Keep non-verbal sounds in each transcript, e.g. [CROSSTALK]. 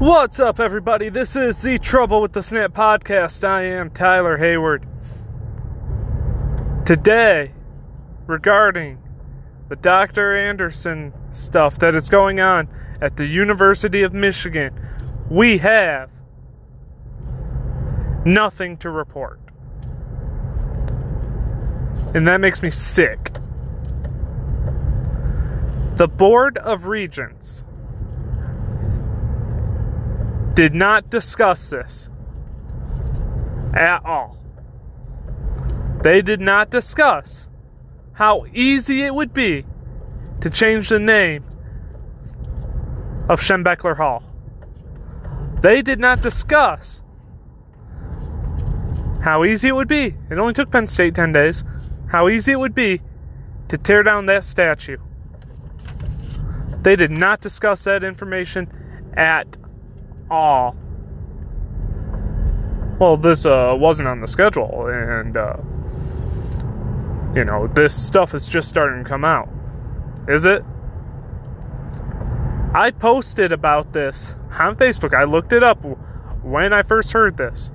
What's up, everybody? This is the Trouble with the Snap podcast. I am Tyler Hayward. Today, regarding the Dr. Anderson stuff that is going on at the University of Michigan, we have nothing to report. And that makes me sick. The Board of Regents did not discuss this at all. They did not discuss how easy it would be to change the name of Schembechler Hall. They did not discuss how easy it would be. It only took Penn State 10 days. How easy it would be to tear down that statue. They did not discuss that information at Well, this uh, wasn't on the schedule, and uh, you know, this stuff is just starting to come out. Is it? I posted about this on Facebook. I looked it up when I first heard this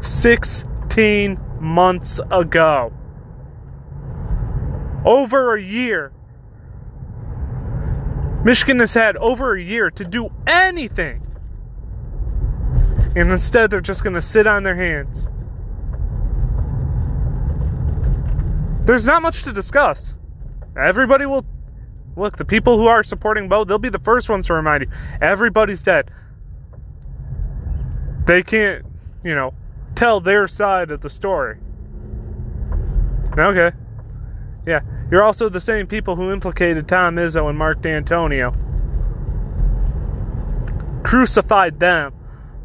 16 months ago. Over a year. Michigan has had over a year to do anything and instead, they're just going to sit on their hands. There's not much to discuss. Everybody will. Look, the people who are supporting Bo, they'll be the first ones to remind you everybody's dead. They can't, you know, tell their side of the story. Okay. Yeah. You're also the same people who implicated Tom Izzo and Mark Dantonio. Crucified them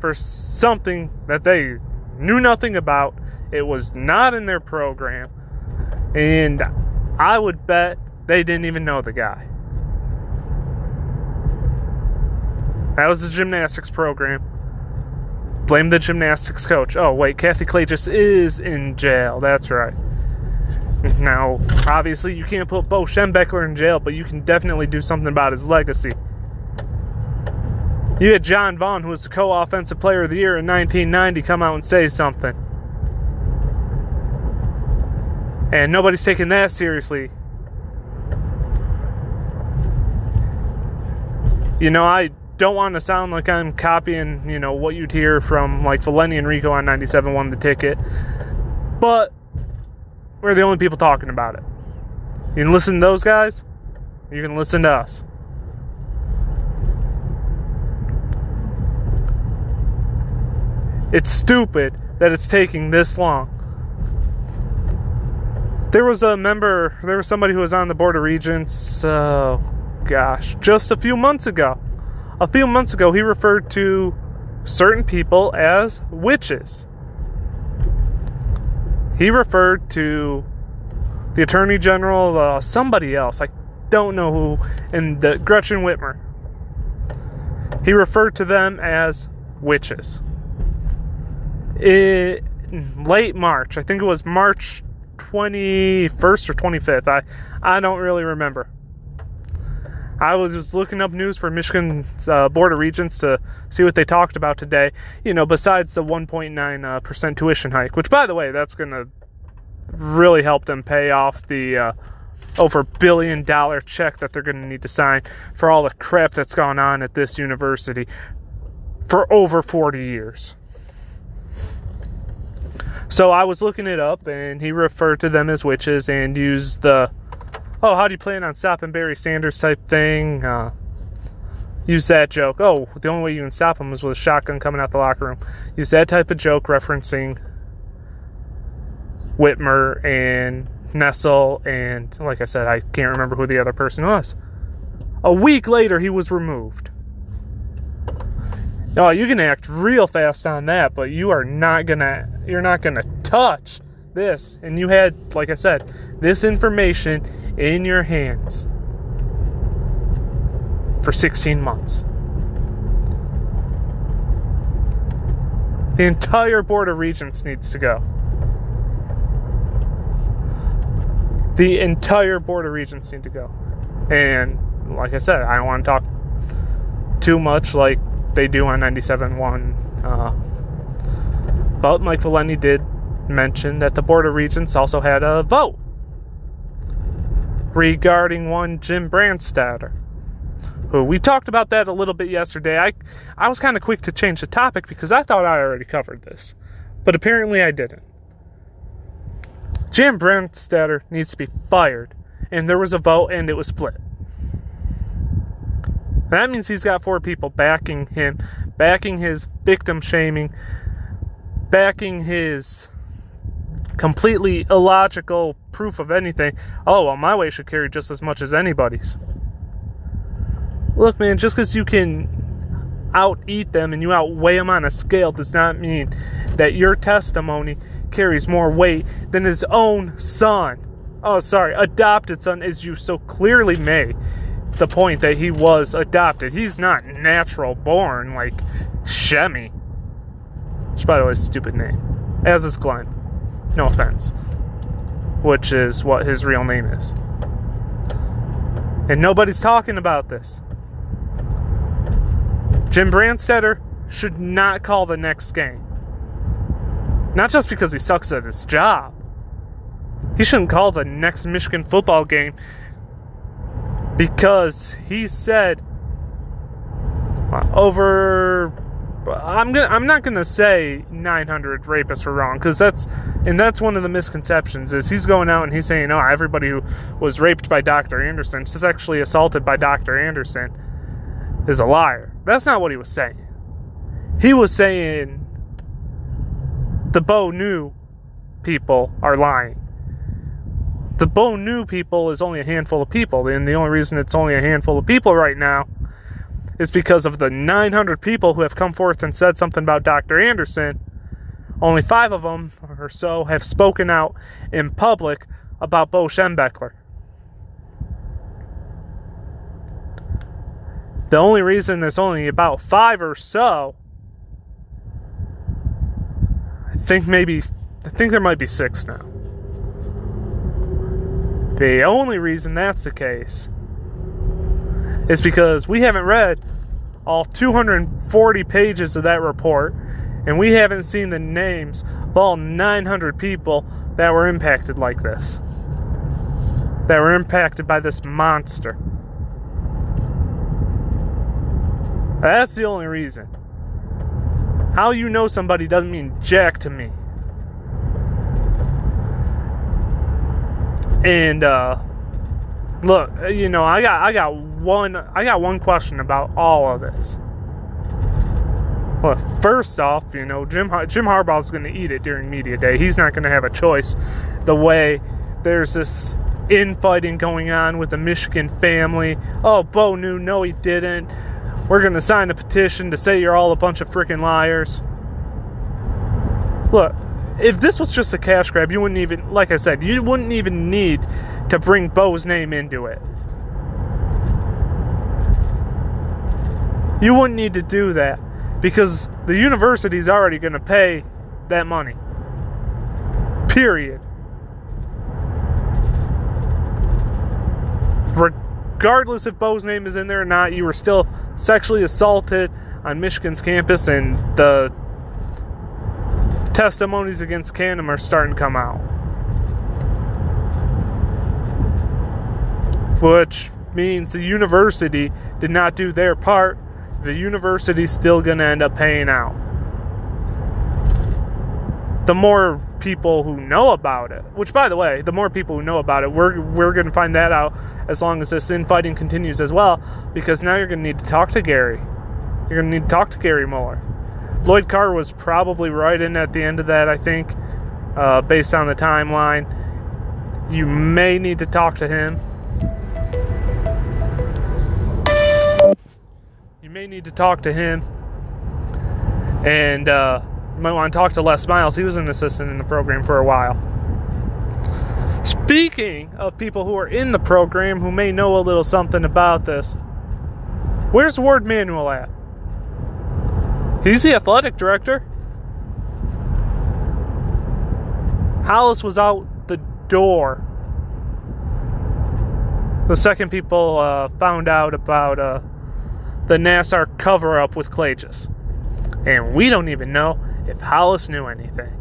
for something that they knew nothing about. It was not in their program. And I would bet they didn't even know the guy. That was the gymnastics program. Blame the gymnastics coach. Oh, wait, Kathie Klages is in jail. That's right. Now, obviously, you can't put Bo Schembechler in jail, but you can definitely do something about his legacy. You had John Vaughn, who was the co offensive player of the year in 1990, come out and say something. And nobody's taking that seriously. You know, I don't want to sound like I'm copying, you know, what you'd hear from like Valenti and Rico on 97 won the ticket. But we're the only people talking about it. You can listen to those guys, you can listen to us. It's stupid that it's taking this long. There was a member, there was somebody who was on the Board of Regents, uh, gosh, just a few months ago. A few months ago, he referred to certain people as witches. He referred to the Attorney General, uh, somebody else, I don't know who, and the, Gretchen Whitmer. He referred to them as witches it, late March. I think it was March 21st or 25th. I I don't really remember. I was just looking up news for Michigan uh, Board of Regents to see what they talked about today. You know, besides the 1.9 uh, percent tuition hike, which, by the way, that's going to really help them pay off the uh, over billion dollar check that they're going to need to sign for all the crap that's gone on at this university for over 40 years. So I was looking it up, and he referred to them as witches and used the, oh, how do you plan on stopping Barry Sanders type thing? Uh, use that joke. Oh, the only way you can stop him is with a shotgun coming out the locker room. Use that type of joke referencing Whitmer and Nessel, and like I said, I can't remember who the other person was. A week later, he was removed. Oh, you can act real fast on that, but you are not gonna you're not gonna touch this. And you had, like I said, this information in your hands for 16 months. The entire Board of Regents needs to go. The entire Board of Regents need to go. And like I said, I don't want to talk too much like they do on 97.1. Uh, but Mike Valenti did mention that the Board of Regents also had a vote regarding one Jim Brandstatter. Who we talked about that a little bit yesterday. I I was kind of quick to change the topic because I thought I already covered this, but apparently I didn't. Jim Brandstatter needs to be fired, and there was a vote and it was split. That means he's got four people backing him, backing his victim shaming, backing his completely illogical proof of anything. Oh, well, my weight should carry just as much as anybody's. Look, man, just because you can out eat them and you outweigh them on a scale does not mean that your testimony carries more weight than his own son. Oh, sorry, adopted son, as you so clearly may the point that he was adopted. He's not natural born like Shemmy. Which, by the way, is a stupid name. As is Glenn. No offense. Which is what his real name is. And nobody's talking about this. Jim Brandstatter should not call the next game. Not just because he sucks at his job. He shouldn't call the next Michigan football game because he said over I'm gonna I'm not gonna say 900 rapists were wrong because that's and that's one of the misconceptions is he's going out and he's saying oh everybody who was raped by Dr. Anderson is actually assaulted by Dr. Anderson is a liar. That's not what he was saying. He was saying the Bo knew people are lying the Bo knew people is only a handful of people, and the only reason it's only a handful of people right now is because of the 900 people who have come forth and said something about Dr. Anderson. Only five of them or so have spoken out in public about Bo Schembechler. The only reason there's only about five or so, I think maybe, I think there might be six now. The only reason that's the case is because we haven't read all 240 pages of that report and we haven't seen the names of all 900 people that were impacted like this. That were impacted by this monster. That's the only reason. How you know somebody doesn't mean jack to me. And uh, look, you know, I got I got one I got one question about all of this. Well, first off, you know, Jim Jim Harbaugh's going to eat it during media day. He's not going to have a choice. The way there's this infighting going on with the Michigan family. Oh, Bo knew, no, he didn't. We're going to sign a petition to say you're all a bunch of freaking liars. Look, if this was just a cash grab, you wouldn't even, like I said, you wouldn't even need to bring Bo's name into it. You wouldn't need to do that because the university's already going to pay that money. Period. Regardless if Bo's name is in there or not, you were still sexually assaulted on Michigan's campus, and the testimonies against Canham are starting to come out. Which means the university did not do their part. The university's still going to end up paying out. The more people who know about it, which by the way, the more people who know about it, we're we're going to find that out as long as this infighting continues as well because now you're going to need to talk to Gary. You're going to need to talk to Gary Moeller. Lloyd Carr was probably right in at the end of that, I think, uh, based on the timeline. You may need to talk to him. You may need to talk to him. And uh, you might want to talk to Les Miles. He was an assistant in the program for a while. Speaking of people who are in the program who may know a little something about this, where's Warde Manuel at? He's the athletic director. Hollis was out the door. The second people uh, found out about uh, the Nassar cover up with Klages. And we don't even know if Hollis knew anything.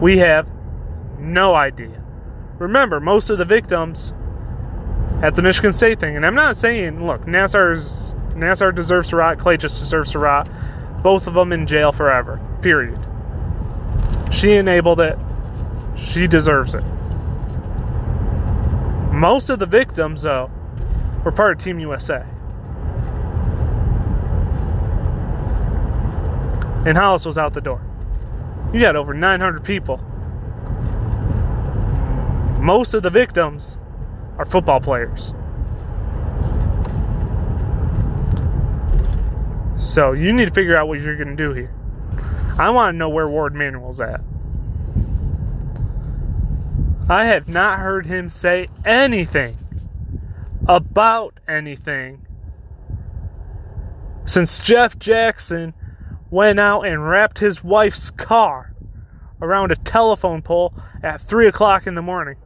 We have no idea. Remember, most of the victims at the Michigan State thing, and I'm not saying, look, Nassar's Nassar deserves to rot, Klages deserves to rot. Both of them in jail forever. Period. She enabled it. She deserves it. Most of the victims, though, were part of Team USA. And Hollis was out the door. You got over 900 people. Most of the victims are football players. So you need to figure out what you're going to do here. I want to know where Warde Manuel's at. I have not heard him say anything about anything since Jeff Jackson went out and wrapped his wife's car around a telephone pole at 3 o'clock in the morning.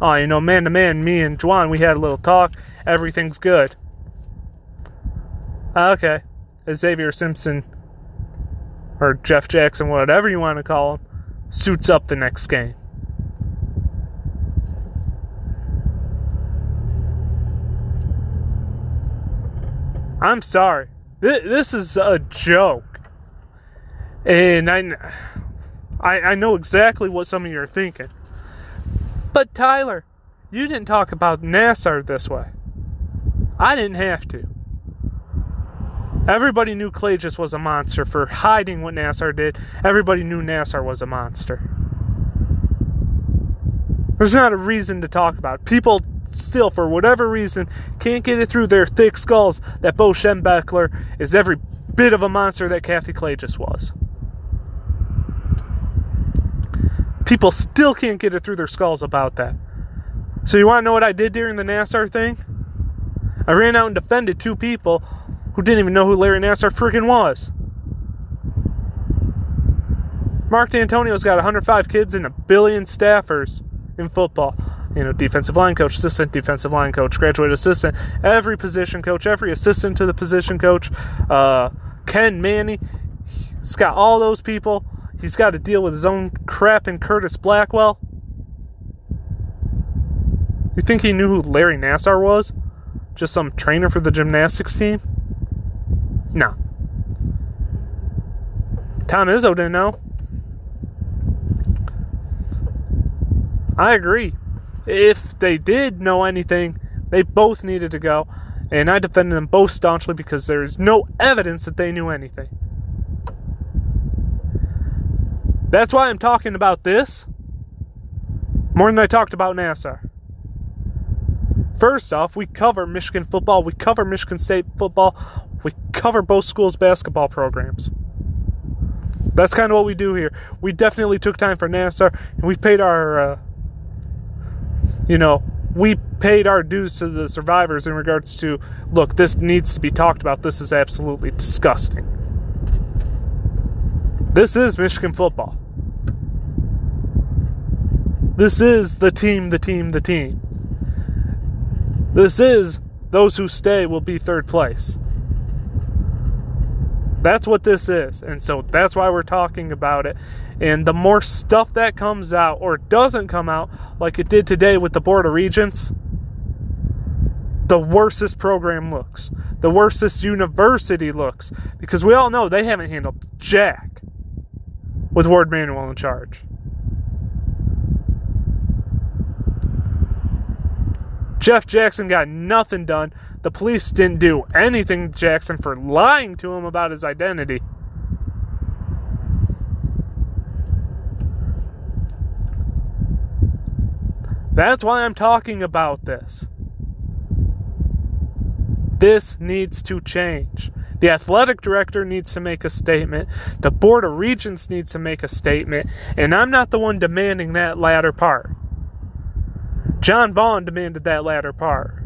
Oh, you know, man to man, me and Juwan, we had a little talk. Everything's good. Okay. Xavier Simpson, or Jeff Jackson, whatever you want to call him, suits up the next game. I'm sorry. This is a joke. And I, I, I know exactly what some of you are thinking. But Tyler, you didn't talk about Nassar this way. I didn't have to. Everybody knew Klages was a monster for hiding what Nassar did. Everybody knew Nassar was a monster. There's not a reason to talk about. People still, for whatever reason, can't get it through their thick skulls that Bo Schembechler is every bit of a monster that Kathie Klages was. People still can't get it through their skulls about that. So, you want to know what I did during the Nassar thing? I ran out and defended two people who didn't even know who Larry Nassar freaking was. Mark Dantonio's got 105 kids and a billion staffers in football you know, defensive line coach, assistant defensive line coach, graduate assistant, every position coach, every assistant to the position coach, uh, Ken Manny. He's got all those people. He's got to deal with his own crap and Curtis Blackwell. You think he knew who Larry Nassar was? Just some trainer for the gymnastics team? No. Tom Izzo didn't know. I agree if they did know anything, they both needed to go. And I defended them both staunchly because there is no evidence that they knew anything. That's why I'm talking about this more than I talked about Nassar. First off, we cover Michigan football, we cover Michigan State football, we cover both schools' basketball programs. That's kind of what we do here. We definitely took time for Nassar, and we paid our uh, you know, we paid our dues to the survivors in regards to look, this needs to be talked about. This is absolutely disgusting. This is Michigan football. This is the team, the team, the team. This is those who stay will be third place. That's what this is. And so that's why we're talking about it. And the more stuff that comes out or doesn't come out, like it did today with the Board of Regents, the worse this program looks. The worse this university looks. Because we all know they haven't handled jack with Warde Manuel in charge. Jeff Jackson got nothing done. The police didn't do anything to Jackson for lying to him about his identity. That's why I'm talking about this. This needs to change. The athletic director needs to make a statement. The Board of Regents needs to make a statement. And I'm not the one demanding that latter part. John Vaughn demanded that latter part.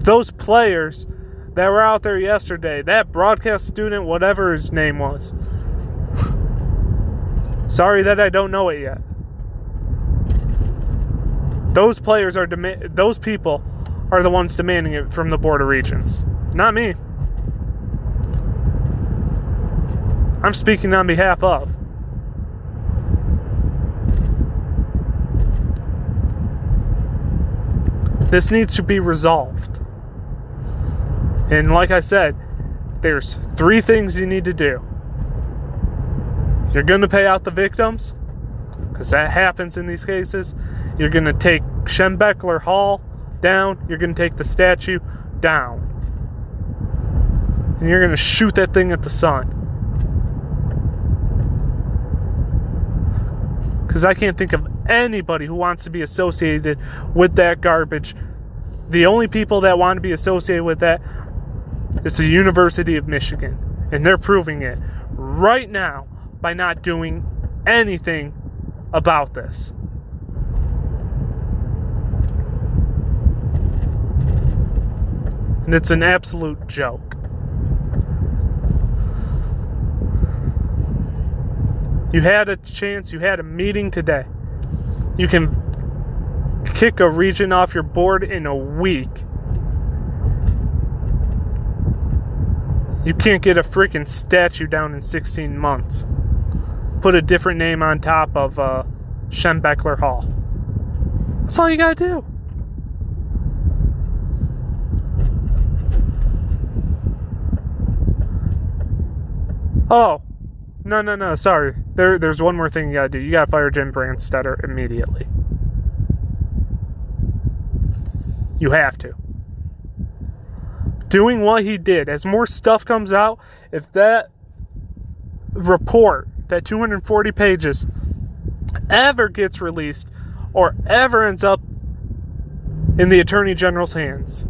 Those players that were out there yesterday, that broadcast student, whatever his name was. [SIGHS] Sorry that I don't know it yet. Those players are demand those people are the ones demanding it from the Board of Regents, not me. I'm speaking on behalf of. This needs to be resolved. And like I said, there's three things you need to do. You're going to pay out the victims, because that happens in these cases. You're going to take Schembechler Hall down. You're going to take the statue down. And you're going to shoot that thing at the sun. Because I can't think of anybody who wants to be associated with that garbage. The only people that want to be associated with that is the University of Michigan. And they're proving it right now by not doing anything about this. And it's an absolute joke. You had a chance, you had a meeting today. You can kick a region off your board in a week. You can't get a freaking statue down in 16 months. Put a different name on top of uh, Schembechler Hall. That's all you gotta do. Oh, no, no, no. Sorry. There, there's one more thing you gotta do. You gotta fire Jim Brandstatter immediately. You have to. Doing what he did, as more stuff comes out, if that report, that 240 pages, ever gets released or ever ends up in the Attorney General's hands,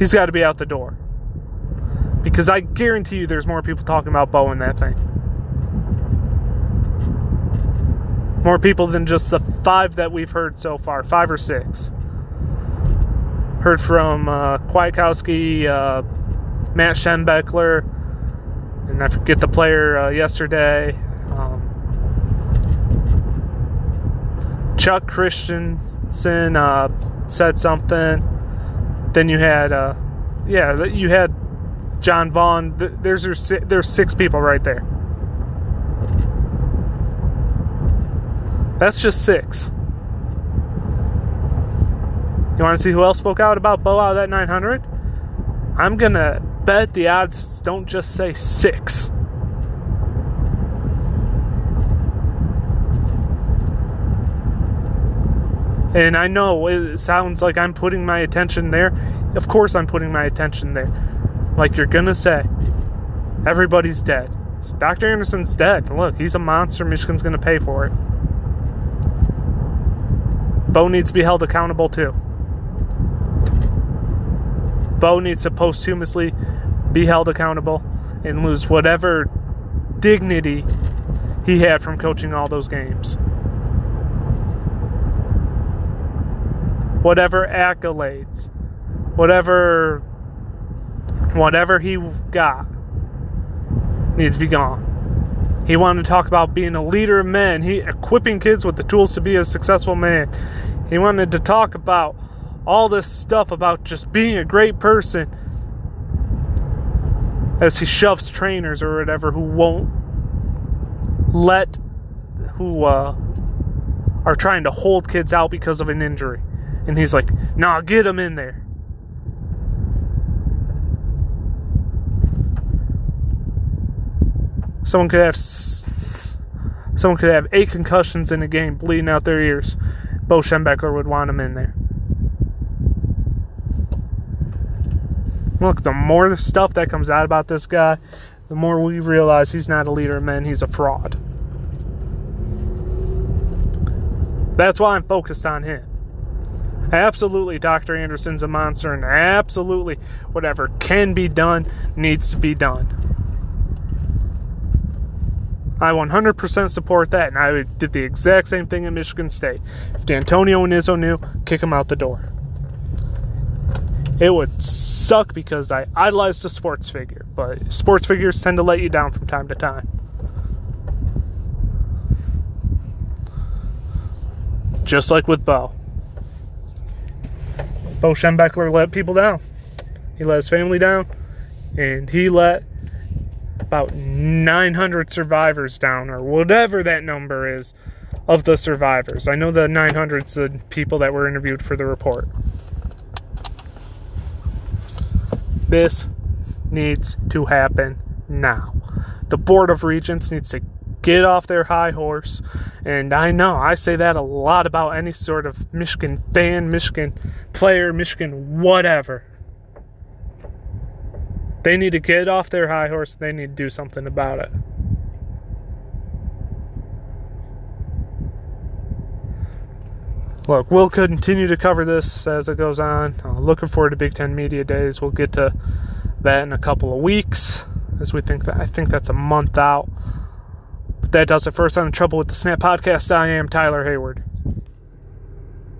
he's got to be out the door. Because I guarantee you there's more people talking about Bo in that thing. More people than just the five that we've heard so far, five or six. Heard from uh, Kwiatkowski, uh, Matt Schembechler, and I forget the player uh, yesterday. Um, Chuck Christensen uh, said something. Then you had, uh, yeah, you had John Vaughn. There's there's six people right there. That's just six. You want to see who else spoke out about Bo out that 900? I'm gonna bet the odds don't just say six. And I know it sounds like I'm putting my attention there. Of course, I'm putting my attention there. Like you're gonna say, everybody's dead. Dr. Anderson's dead. Look, he's a monster. Michigan's gonna pay for it. Bo needs to be held accountable too. Bo needs to posthumously be held accountable and lose whatever dignity he had from coaching all those games. Whatever accolades, whatever whatever he got needs to be gone. He wanted to talk about being a leader of men, he equipping kids with the tools to be a successful man. He wanted to talk about all this stuff about just being a great person as he shoves trainers or whatever who won't let who uh, are trying to hold kids out because of an injury. And he's like, "Nah, get them in there." Someone could have someone could have eight concussions in a game, bleeding out their ears. Bo Schembechler would want him in there. Look, the more stuff that comes out about this guy, the more we realize he's not a leader of men, he's a fraud. That's why I'm focused on him. Absolutely, Dr. Anderson's a monster, and absolutely, whatever can be done needs to be done. I 100% support that, and I did the exact same thing in Michigan State. If Dantonio and Izzo knew, kick him out the door. It would suck because I idolized a sports figure, but sports figures tend to let you down from time to time. Just like with Bo. Bo Schembechler let people down. He let his family down, and he let about 900 survivors down, or whatever that number is, of the survivors. I know the 900's the people that were interviewed for the report. This needs to happen now. The Board of Regents needs to get off their high horse. And I know I say that a lot about any sort of Michigan fan, Michigan player, Michigan whatever. They need to get off their high horse. They need to do something about it. Look, we'll continue to cover this as it goes on. Uh, looking forward to Big Ten Media Days. We'll get to that in a couple of weeks, as we think that I think that's a month out. But that does it us on the Trouble with the Snap podcast. I am Tyler Hayward.